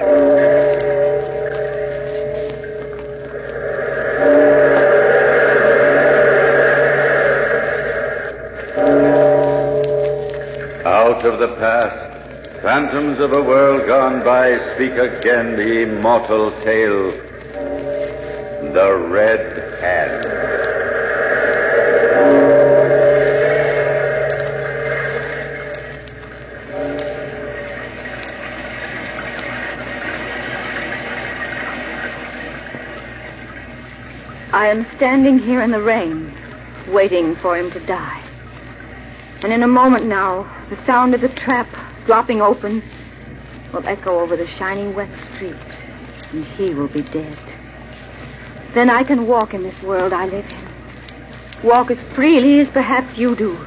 Out of the past, phantoms of a world gone by speak again the immortal tale. The Red Hand. Am standing here in the rain, waiting for him to die. And in a moment now, the sound of the trap dropping open will echo over the shining wet street, and he will be dead. Then I can walk in this world I live in. Walk as freely as perhaps you do,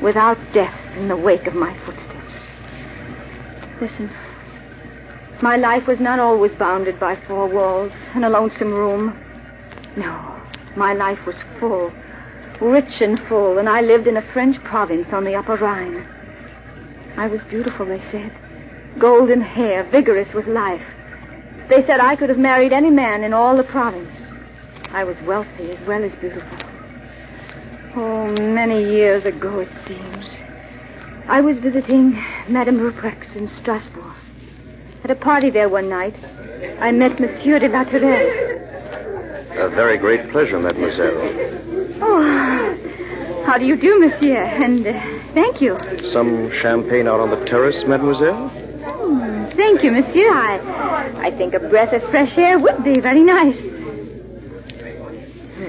without death in the wake of my footsteps. Listen. My life was not always bounded by four walls and a lonesome room. No, my life was full, rich and full, and I lived in a French province on the Upper Rhine. I was beautiful, they said. Golden hair, vigorous with life. They said I could have married any man in all the province. I was wealthy as well as beautiful. Oh, many years ago, it seems. I was visiting Madame Ruprecht in Strasbourg. At a party there one night, I met Monsieur de la Tourelle. A very great pleasure, mademoiselle. Oh, how do you do, monsieur? And uh, thank you. Some champagne out on the terrace, mademoiselle? Hmm, thank you, monsieur. I, I think a breath of fresh air would be very nice.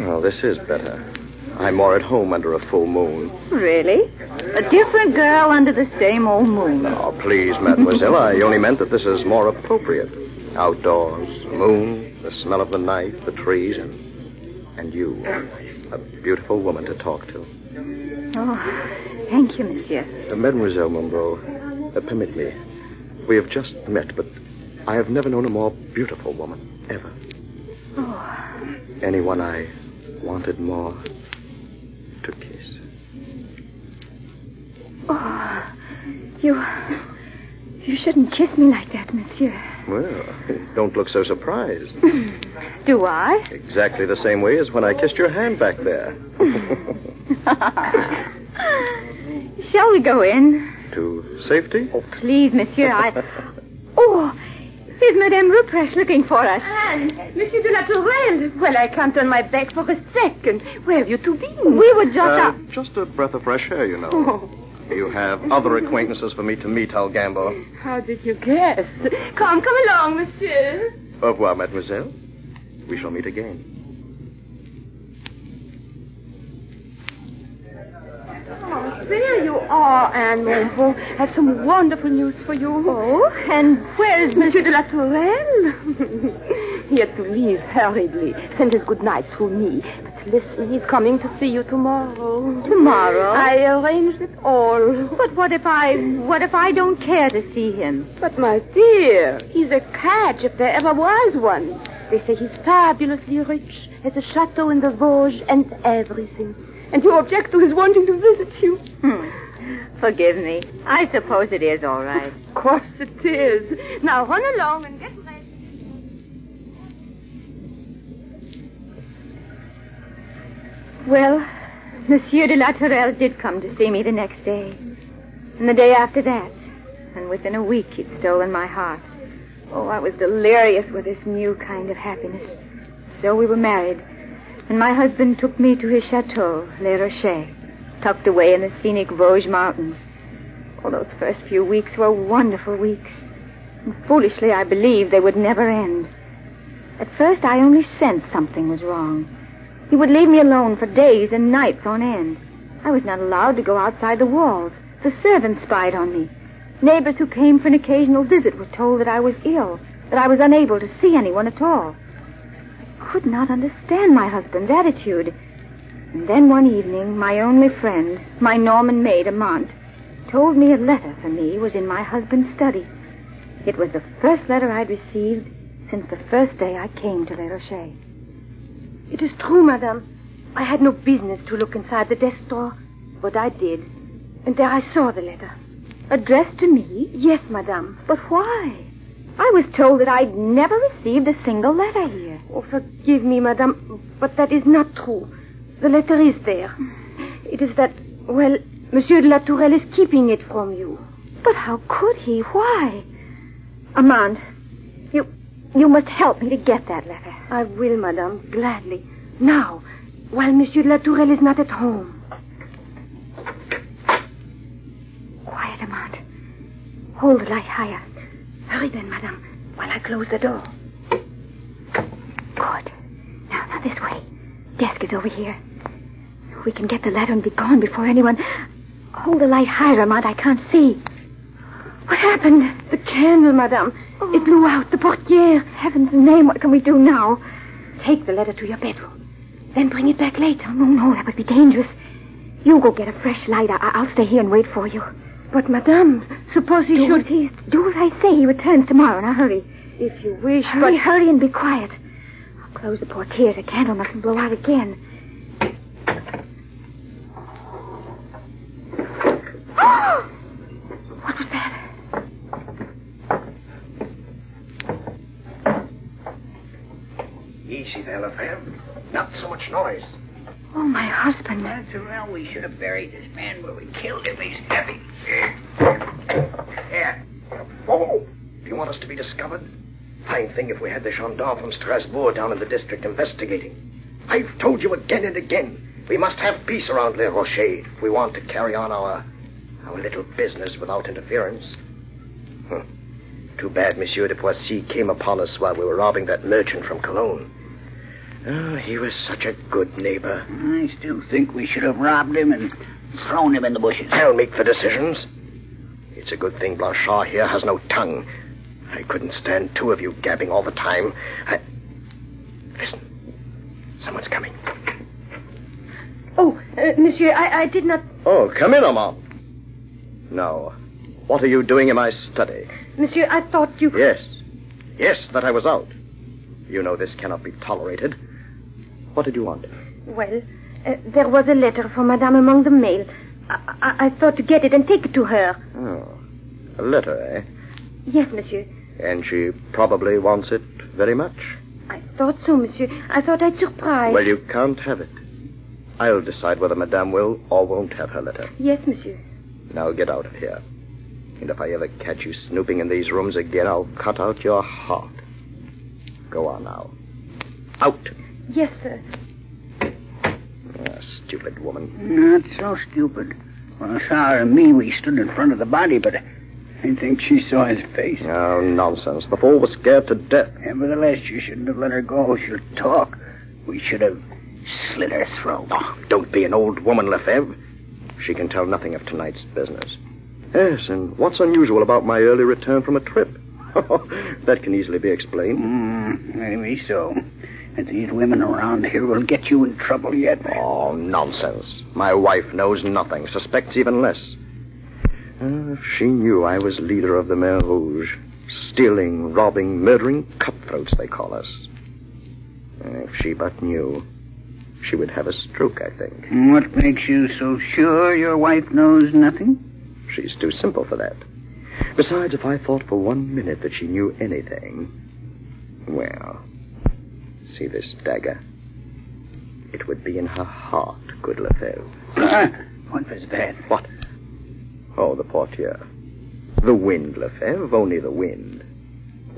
Well, this is better. I'm more at home under a full moon. Really? A different girl under the same old moon. Oh, please, mademoiselle. I only meant that this is more appropriate. Outdoors, moon, the smell of the night, the trees, and and you, a beautiful woman to talk to. Oh, thank you, monsieur. Uh, mademoiselle Monroe, uh, permit me. We have just met, but I have never known a more beautiful woman, ever. Oh, Anyone I wanted more to kiss. oh, you, you shouldn't kiss me like that, monsieur. Well, don't look so surprised. Do I? Exactly the same way as when I kissed your hand back there. Shall we go in? to safety? Oh, please, monsieur, I. Oh, here's Madame Ruprecht looking for us. Anne, Monsieur de la Tourelle. Well, I can't turn my back for a second. Where have you two been? We were just Uh, out. just a breath of fresh air, you know. Oh, You have other acquaintances for me to meet, Algambo. how did you guess? Come, come along, monsieur. Au revoir, mademoiselle. We shall meet again. Oh, there you are, Anne Monvaux. I have some wonderful news for you. Oh, and where's Monsieur de la Tourelle? he had to leave hurriedly. Send his good night through me. Listen, he's coming to see you tomorrow. Tomorrow? I arranged it all. But what if I what if I don't care to see him? But, my dear, he's a catch if there ever was one. They say he's fabulously rich, has a chateau in the Vosges and everything. And you object to his wanting to visit you? Hmm. Forgive me. I suppose it is all right. Of course it is. Now run along and get ready. Well, Monsieur de la Tourelle did come to see me the next day. And the day after that. And within a week, he'd stolen my heart. Oh, I was delirious with this new kind of happiness. So we were married. And my husband took me to his chateau, Les Rochers, tucked away in the scenic Vosges Mountains. Oh, those first few weeks were wonderful weeks. And foolishly, I believed they would never end. At first, I only sensed something was wrong. He would leave me alone for days and nights on end. I was not allowed to go outside the walls. The servants spied on me. Neighbors who came for an occasional visit were told that I was ill, that I was unable to see anyone at all. I could not understand my husband's attitude. And then one evening, my only friend, my Norman maid, Amant, told me a letter for me was in my husband's study. It was the first letter I'd received since the first day I came to Les Rochers. It is true, madame. I had no business to look inside the desk drawer, but I did. And there I saw the letter. Addressed to me? Yes, madame. But why? I was told that I'd never received a single letter here. Oh, forgive me, madame, but that is not true. The letter is there. It is that, well, Monsieur de la Tourelle is keeping it from you. But how could he? Why? Amand, you must help me to get that letter. I will, madame, gladly. Now, while Monsieur de la Tourelle is not at home. Quiet, Amand. Hold the light higher. Hurry then, madame, while I close the door. Good. Now, now this way. Desk is over here. We can get the letter and be gone before anyone. Hold the light higher, Amand. I can't see. What happened? The candle, madame. It blew out the portiere. Heaven's name, what can we do now? Take the letter to your bedroom. Then bring it back later. No, no, that would be dangerous. You go get a fresh light. I- will stay here and wait for you. But, madame, suppose he do should... As he, do as I say. He returns tomorrow. Now, hurry. If you wish, hurry, but... hurry, and be quiet. I'll close the portiere. The candle mustn't blow out again. what was that? Easy there, Not so much noise. Oh, my husband. That's well, we should have buried this man where we killed him. He's heavy. Here. Oh, do you want us to be discovered? Fine thing if we had the gendarme from Strasbourg down in the district investigating. I've told you again and again, we must have peace around Les Rochers if we want to carry on our our little business without interference. Huh. Too bad Monsieur de Poissy came upon us while we were robbing that merchant from Cologne. Oh, he was such a good neighbor. I still think we should have robbed him and thrown him in the bushes. I'll make the decisions. It's a good thing Blanchard here has no tongue. I couldn't stand two of you gabbing all the time. I... Listen. Someone's coming. Oh, uh, monsieur, I, I did not... Oh, come in, Armand. Now, what are you doing in my study? Monsieur, I thought you... Yes. Yes, that I was out. You know this cannot be tolerated. What did you want? Well, uh, there was a letter for Madame among the mail. I, I, I, thought to get it and take it to her. Oh. A letter, eh? Yes, monsieur. And she probably wants it very much? I thought so, monsieur. I thought I'd surprise. Well, you can't have it. I'll decide whether Madame will or won't have her letter. Yes, monsieur. Now get out of here. And if I ever catch you snooping in these rooms again, I'll cut out your heart. Go on now. Out. Yes, sir. Ah, stupid woman. Not so stupid. Well, Sarah and me, we stood in front of the body, but I think she saw his face. Oh, nonsense. The fool was scared to death. Nevertheless, you shouldn't have let her go. She'll talk. We should have slit her throat. Oh, don't be an old woman, Lefebvre. She can tell nothing of tonight's business. Yes, and what's unusual about my early return from a trip? that can easily be explained. Mm, maybe so. And these women around here will get you in trouble yet. Oh, nonsense. My wife knows nothing, suspects even less. Uh, if she knew I was leader of the Main Rouge, stealing, robbing, murdering cutthroats, they call us. If she but knew, she would have a stroke, I think. What makes you so sure your wife knows nothing? She's too simple for that. Besides, if I thought for one minute that she knew anything, well, see this dagger? It would be in her heart, good Lefebvre. What was that? What? Oh, the portiere. The wind, Lefebvre, only the wind.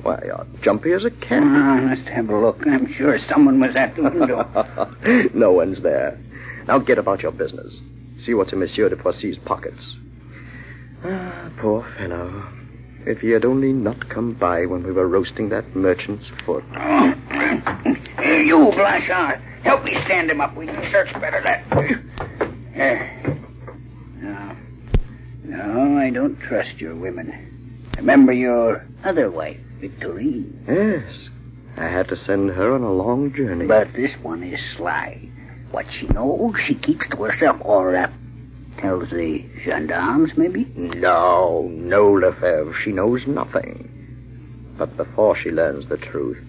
Why, you're jumpy as a cat. I must have a look. I'm sure someone was at the window. no one's there. Now get about your business. See what's in Monsieur de Poissy's pockets. Ah, poor fellow. If he had only not come by when we were roasting that merchant's foot. Oh. You, Blanchard. Help me stand him up. We can search better that. There. No. No, I don't trust your women. Remember your other wife, Victorine. Yes. I had to send her on a long journey. But this one is sly. What she knows, she keeps to herself, or uh, tells the gendarmes, maybe? No, no, Lefebvre. She knows nothing. But before she learns the truth,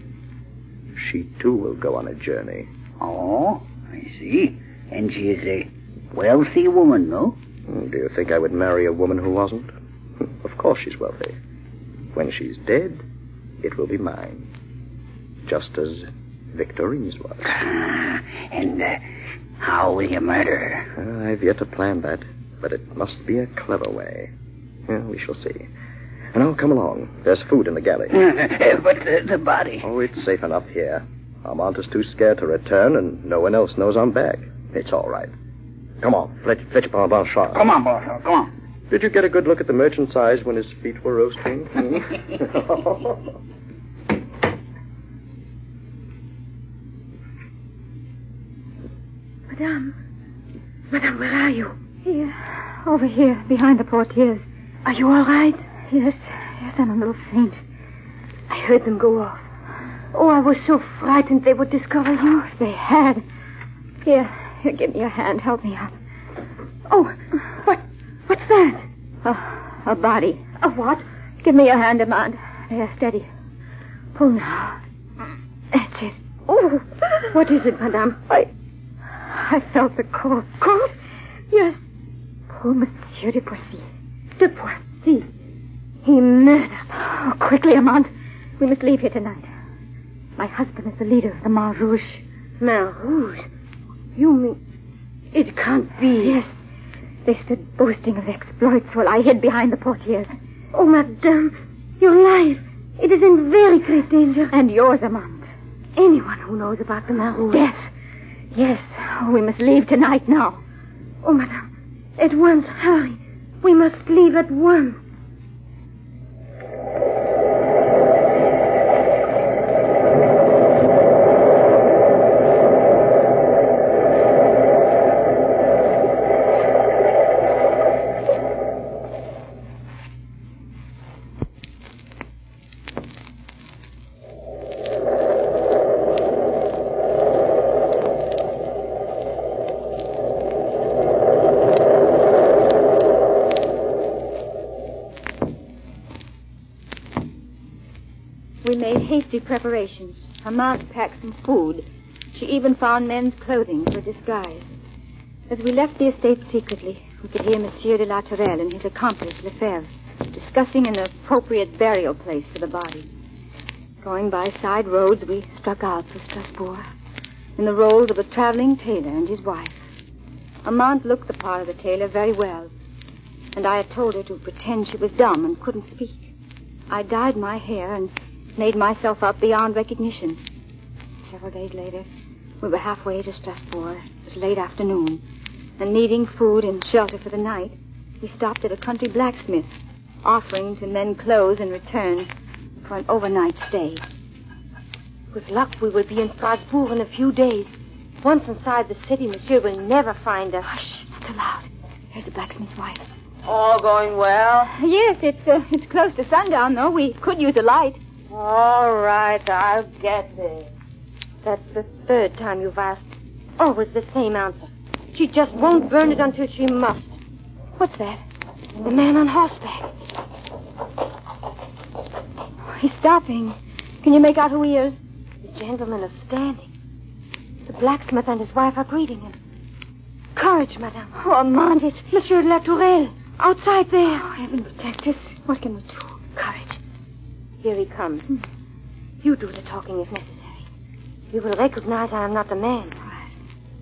she too will go on a journey. Oh, I see. And she is a wealthy woman, no? Hmm, Do you think I would marry a woman who wasn't? Of course she's wealthy. When she's dead, it will be mine. Just as Victorine's was. Ah, and uh, how will you murder her? Uh, I've yet to plan that, but it must be a clever way. Yeah, we shall see. And now come along. There's food in the galley. Uh, but the, the body. Oh, it's safe enough here. Armand is too scared to return, and no one else knows I'm back. It's all right. Come on, fetch, fetch Pan Blanchard. Come on, Marshal, come on. Did you get a good look at the merchant's eyes when his feet were roasting? Madame. Madame, where are you? Here. Over here, behind the portieres. Are you all right? Yes. Yes, I'm a little faint. I heard them go off. Oh, I was so frightened they would discover you. if they had. Here, here, give me a hand. Help me up. Oh, what? What's that? A, a body. A what? Give me your hand, Amand. There, steady. Pull now. That's it. Oh, what is it, Madame? I, I felt the cold. Cold? Yes. Poor Monsieur de Poissy. De Poissy? He murdered. Oh, quickly, Amand. We must leave here tonight. My husband is the leader of the Main Rouge. Main Rouge? You mean... It can't be. Yes. They stood boasting of exploits while I hid behind the portieres. Oh, madame, your life. It is in very great danger. And yours, Amand. Anyone who knows about the Main Rouge. Death. Yes. Oh, we must leave tonight now. Oh, madame. At once, hurry. We must leave at once. Preparations. Hamad packed some food. She even found men's clothing for disguise. As we left the estate secretly, we could hear Monsieur de la Tourelle and his accomplice, Lefebvre, discussing an appropriate burial place for the body. Going by side roads, we struck out for Strasbourg, in the roles of a traveling tailor and his wife. Amand looked the part of the tailor very well, and I had told her to pretend she was dumb and couldn't speak. I dyed my hair and made myself up beyond recognition. Several days later, we were halfway to Strasbourg. It was late afternoon, and needing food and shelter for the night, we stopped at a country blacksmith's, offering to mend clothes in return for an overnight stay. With luck, we will be in Strasbourg in a few days. Once inside the city, Monsieur will never find us. Hush, not too loud. Here's the blacksmith's wife. All going well? Yes, it's uh, it's close to sundown, though. We could use a light. All right, I'll get there. That's the third time you've asked. Always the same answer. She just won't burn it until she must. What's that? The man on horseback. He's stopping. Can you make out who he is? The gentleman is standing. The blacksmith and his wife are greeting him. Courage, madame. Oh, Armand, it's... Monsieur de la Tourelle, outside there. Oh, heaven protect us. What can we do? Courage. Here he comes. You do the talking if necessary. You will recognize I am not the man. All right.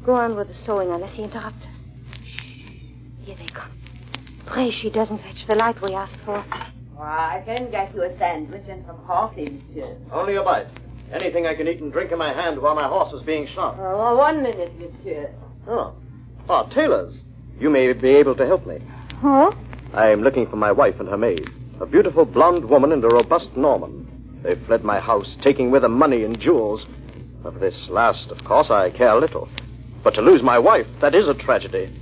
Go on with the sewing unless he interrupts us. Here they come. Pray she doesn't fetch the light we asked for. I can get you a sandwich and some coffee, monsieur. Only a bite. Anything I can eat and drink in my hand while my horse is being shot. Oh, one minute, monsieur. Oh. Ah, tailors. You may be able to help me. Oh? I'm looking for my wife and her maid. A beautiful blonde woman and a robust Norman. They fled my house, taking with them money and jewels. Of this last, of course, I care little. But to lose my wife, that is a tragedy.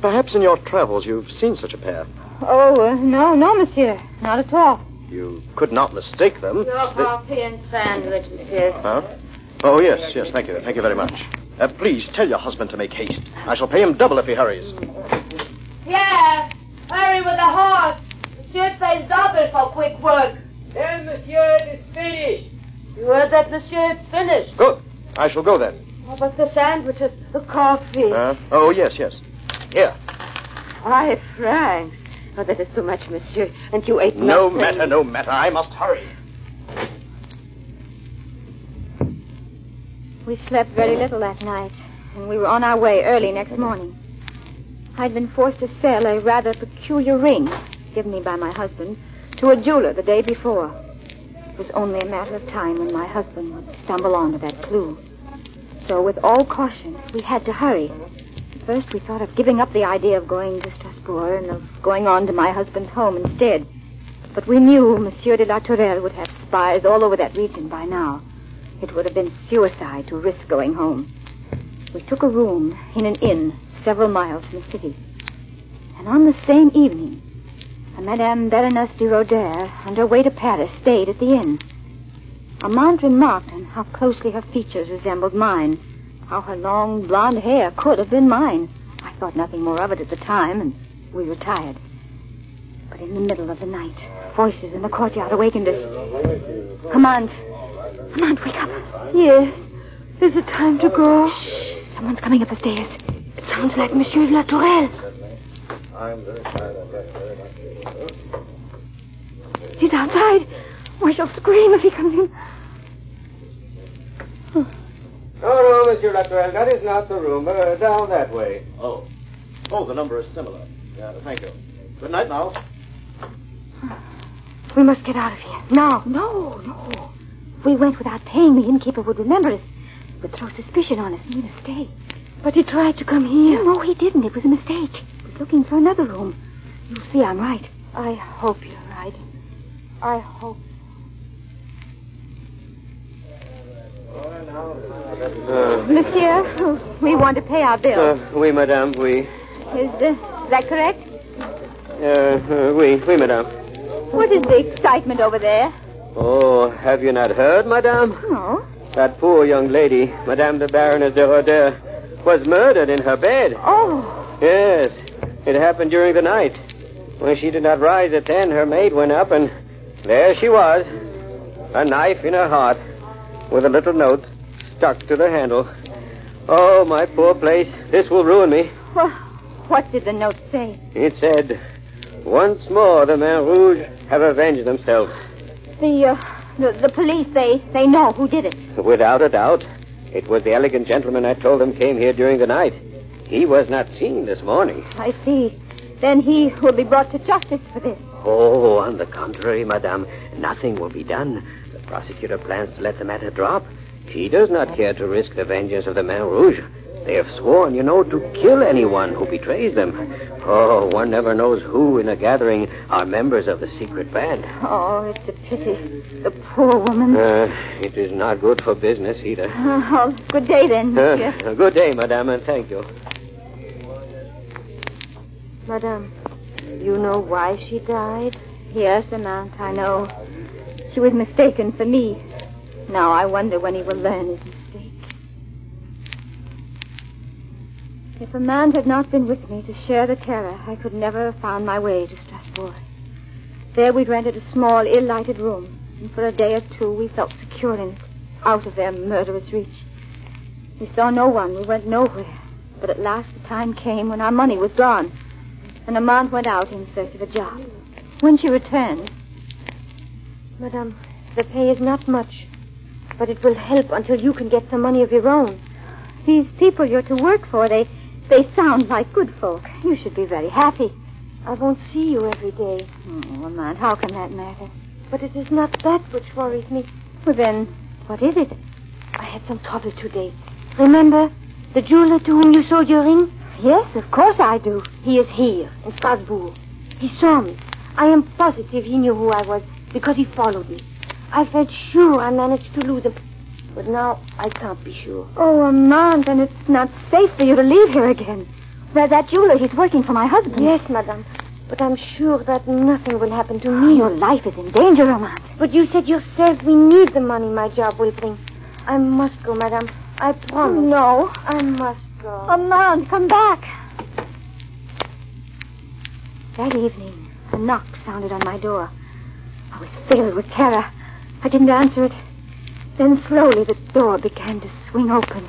Perhaps in your travels you've seen such a pair. Oh, uh, no, no, monsieur. Not at all. You could not mistake them. Your coffee and sandwich, monsieur. Huh? Oh, yes, yes. Thank you. Thank you very much. Uh, please tell your husband to make haste. I shall pay him double if he hurries. Pierre, hurry with the horse. Monsieur pays double for quick work. Then, monsieur, it is finished. You heard that, monsieur? It's finished. Good. I shall go then. How about the sandwiches, the coffee? Uh, oh, yes, yes. Here. Five francs. Oh, that is too much, monsieur. And you ate No nothing. matter, no matter. I must hurry. We slept very little that night, and we were on our way early next morning. I'd been forced to sell a rather peculiar ring, given me by my husband, to a jeweler the day before. It was only a matter of time when my husband would stumble onto that clue. So, with all caution, we had to hurry. First, we thought of giving up the idea of going to Strasbourg and of going on to my husband's home instead. But we knew Monsieur de la Tourelle would have spies all over that region by now. It would have been suicide to risk going home. We took a room in an inn several miles from the city. And on the same evening, Madame Berenice de Roder, on her way to Paris, stayed at the inn. Armand remarked on how closely her features resembled mine, how her long blonde hair could have been mine. I thought nothing more of it at the time, and we retired. But in the middle of the night, voices in the courtyard awakened us. Armand, Armand, wake up. Yes. Is it time to go? Shh. Someone's coming up the stairs. It sounds like Monsieur de la Tourelle. I'm very tired. I'm very much. He's outside. I shall scream if he comes in. No, no, Monsieur Latourelle, that is not the room. Uh, down that way. Oh. Oh, the number is similar. Yeah, thank you. Good night now. We must get out of here. Now. No, no. If we went without paying, the innkeeper would remember us. Would throw suspicion on us and even stay. But he tried to come here. No, he didn't. It was a mistake. Looking for another room. You'll see I'm right. I hope you're right. I hope. Uh, Monsieur, we want to pay our bill. uh, oui, madame, oui. Is, uh, is that correct? Uh, uh, oui, oui, madame. What is the excitement over there? Oh, have you not heard, madame? No. That poor young lady, Madame the Baroness de Roder, was murdered in her bed. Oh, Yes, it happened during the night. When she did not rise at ten, her maid went up, and there she was, a knife in her heart, with a little note stuck to the handle. Oh, my poor place. This will ruin me. well, what did the note say? It said, Once more the Main Rouge have avenged themselves. The, uh, the, the police, they, they know who did it. Without a doubt. It was the elegant gentleman I told them came here during the night. He was not seen this morning. I see. Then he will be brought to justice for this. Oh, on the contrary, madame, nothing will be done. The prosecutor plans to let the matter drop. He does not care to risk the vengeance of the Main Rouge. They have sworn, you know, to kill anyone who betrays them. Oh, one never knows who in a gathering are members of the secret band. Oh, it's a pity. The poor woman. Uh, it is not good for business either. Uh, oh, good day then, Uh, monsieur. good day, madame, and thank you. Madame, you know why she died? Yes, Amant, I know. She was mistaken for me. Now I wonder when he will learn his mistake. If Amand had not been with me to share the terror, I could never have found my way to Strasbourg. There we'd rented a small, ill-lighted room, and for a day or two we felt secure in it, out of their murderous reach. We saw no one, we went nowhere. But at last the time came when our money was gone, and Amand went out in search of a job. When she returned, Madame, the pay is not much, but it will help until you can get some money of your own. these people you're to work for, they they sound like good folk. You should be very happy. I won't see you every day, Oh, Amand, how can that matter? but it is not that which worries me. Well, then, what is it? I had some trouble today. Remember the jeweler to whom you sold your ring? Yes, of course I do. He is here, in Strasbourg. He saw me. I am positive he knew who I was because he followed me. I felt sure I managed to lose him. But now I can't be sure. Oh, Amand, then it's not safe for you to leave here again. That, that jeweler, he's working for my husband. Yes, madame. But I'm sure that nothing will happen to me. Your life is in danger, Armand. But you said yourself we need the money my job will bring. I must go, madame. I promise. No. I must go. Armand, come back. That evening, a knock sounded on my door. I was filled with terror. I didn't answer it. Then slowly the door began to swing open.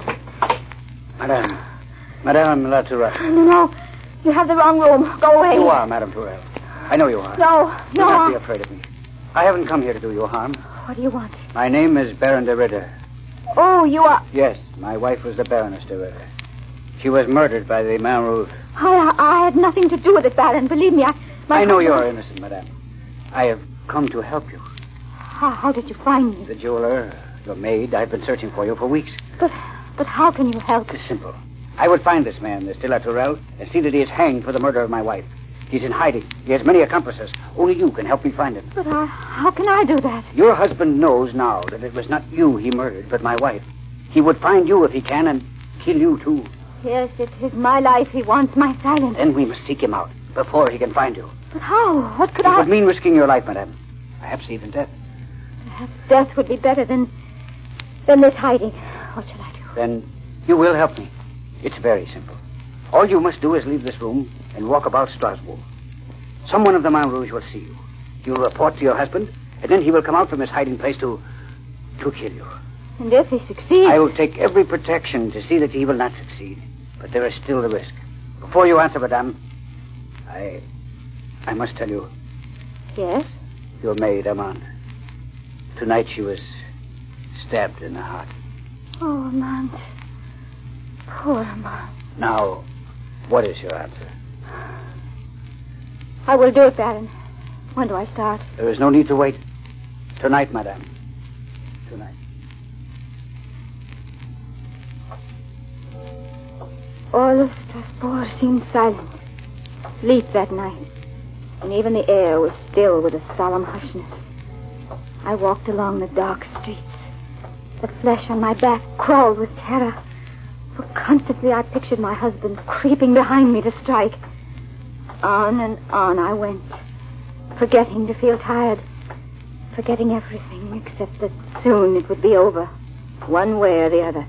Madame. Madame Latourelle. No, no. You have the wrong room. Go away. You are Madame Tourelle. I know you are. No, no. Do not be afraid of me. I haven't come here to do you harm. What do you want? My name is Baron de Ritter. Oh, you are. Yes, my wife was the Baroness de Ritter. She was murdered by the Main Rouge. Oh, I, I had nothing to do with it, Baron. Believe me, I. I know husband- you're innocent, Madame. I have come to help you. How, how did you find me? The jeweler, your maid, I've been searching for you for weeks. But, but how can you help? It's simple. I would find this man, this de la Tourelle, and see that he is hanged for the murder of my wife. He's in hiding. He has many accomplices. Only you can help me find him. But I, how can I do that? Your husband knows now that it was not you he murdered, but my wife. He would find you if he can and kill you, too. Yes, it is my life he wants, my silence. Then we must seek him out before he can find you. But how? What could It I? It would mean risking your life, madame. Perhaps even death. Perhaps death would be better than than this hiding. What shall I do? Then you will help me. It's very simple. All you must do is leave this room and walk about Strasbourg. Someone of the Main Rouge will see you. You'll report to your husband, and then he will come out from his hiding place to to kill you. And if he succeeds, I will take every protection to see that he will not succeed. But there is still the risk. Before you answer, madame, I I must tell you, yes. your maid, Amand. Tonight she was stabbed in the heart. Oh, Armand. Poor Armand. Now, what is your answer? I will do it, Baron. When do I start? There is no need to wait. Tonight, madame. Tonight. All of Strasbourg seemed silent. Sleep that night. And even the air was still with a solemn hushness. I walked along the dark streets. The flesh on my back crawled with terror. For constantly I pictured my husband creeping behind me to strike. On and on I went, forgetting to feel tired, forgetting everything except that soon it would be over, one way or the other.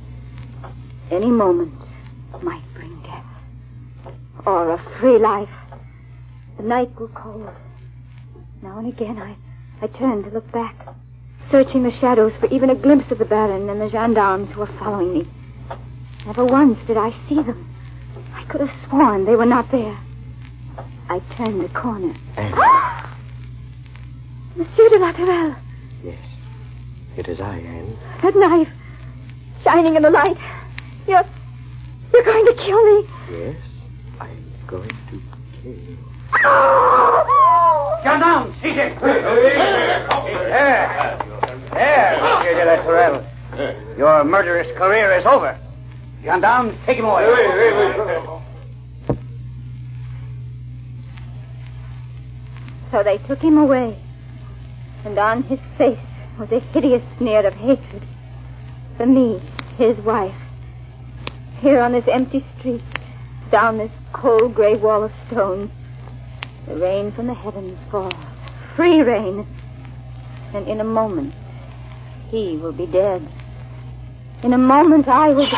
Any moment might. Or a free life. The night grew cold. Now and again I, I turned to look back, searching the shadows for even a glimpse of the Baron and the gendarmes who were following me. Never once did I see them. I could have sworn they were not there. I turned the corner. Ah! Monsieur de la Tourelle, Yes. It is I, Anne. that knife, shining in the light. You're, you're going to kill me. Yes. I'm going to kill you. Gendarmes, seize him! There. There, Monsieur de la Tourelle. Your murderous career is over. Gendarmes, take him away. So they took him away, and on his face was a hideous sneer of hatred for me, his wife. Here on this empty street, down this cold gray wall of stone, the rain from the heavens falls, free rain, and in a moment he will be dead. In a moment I will be.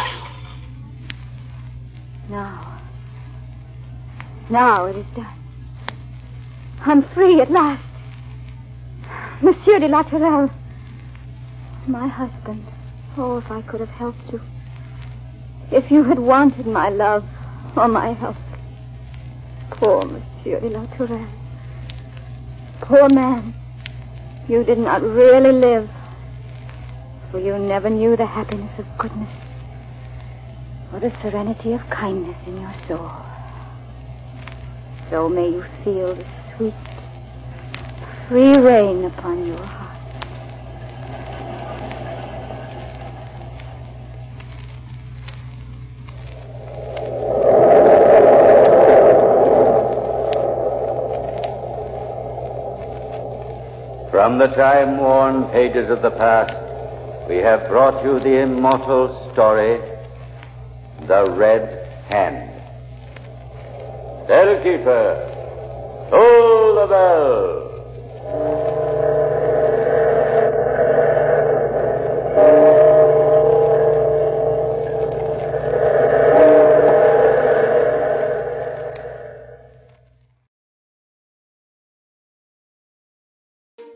Now, now it is done. I'm free at last. Monsieur de la Tourelle. My husband. Oh, if I could have helped you. If you had wanted my love or my help. Poor Monsieur de la Tourelle. Poor man. You did not really live. For you never knew the happiness of goodness or the serenity of kindness in your soul. So may you feel the sweet, free rain upon your heart. From the time-worn pages of the past, we have brought you the immortal story, The Red Hand. Bellkeeper, Jingle Bell.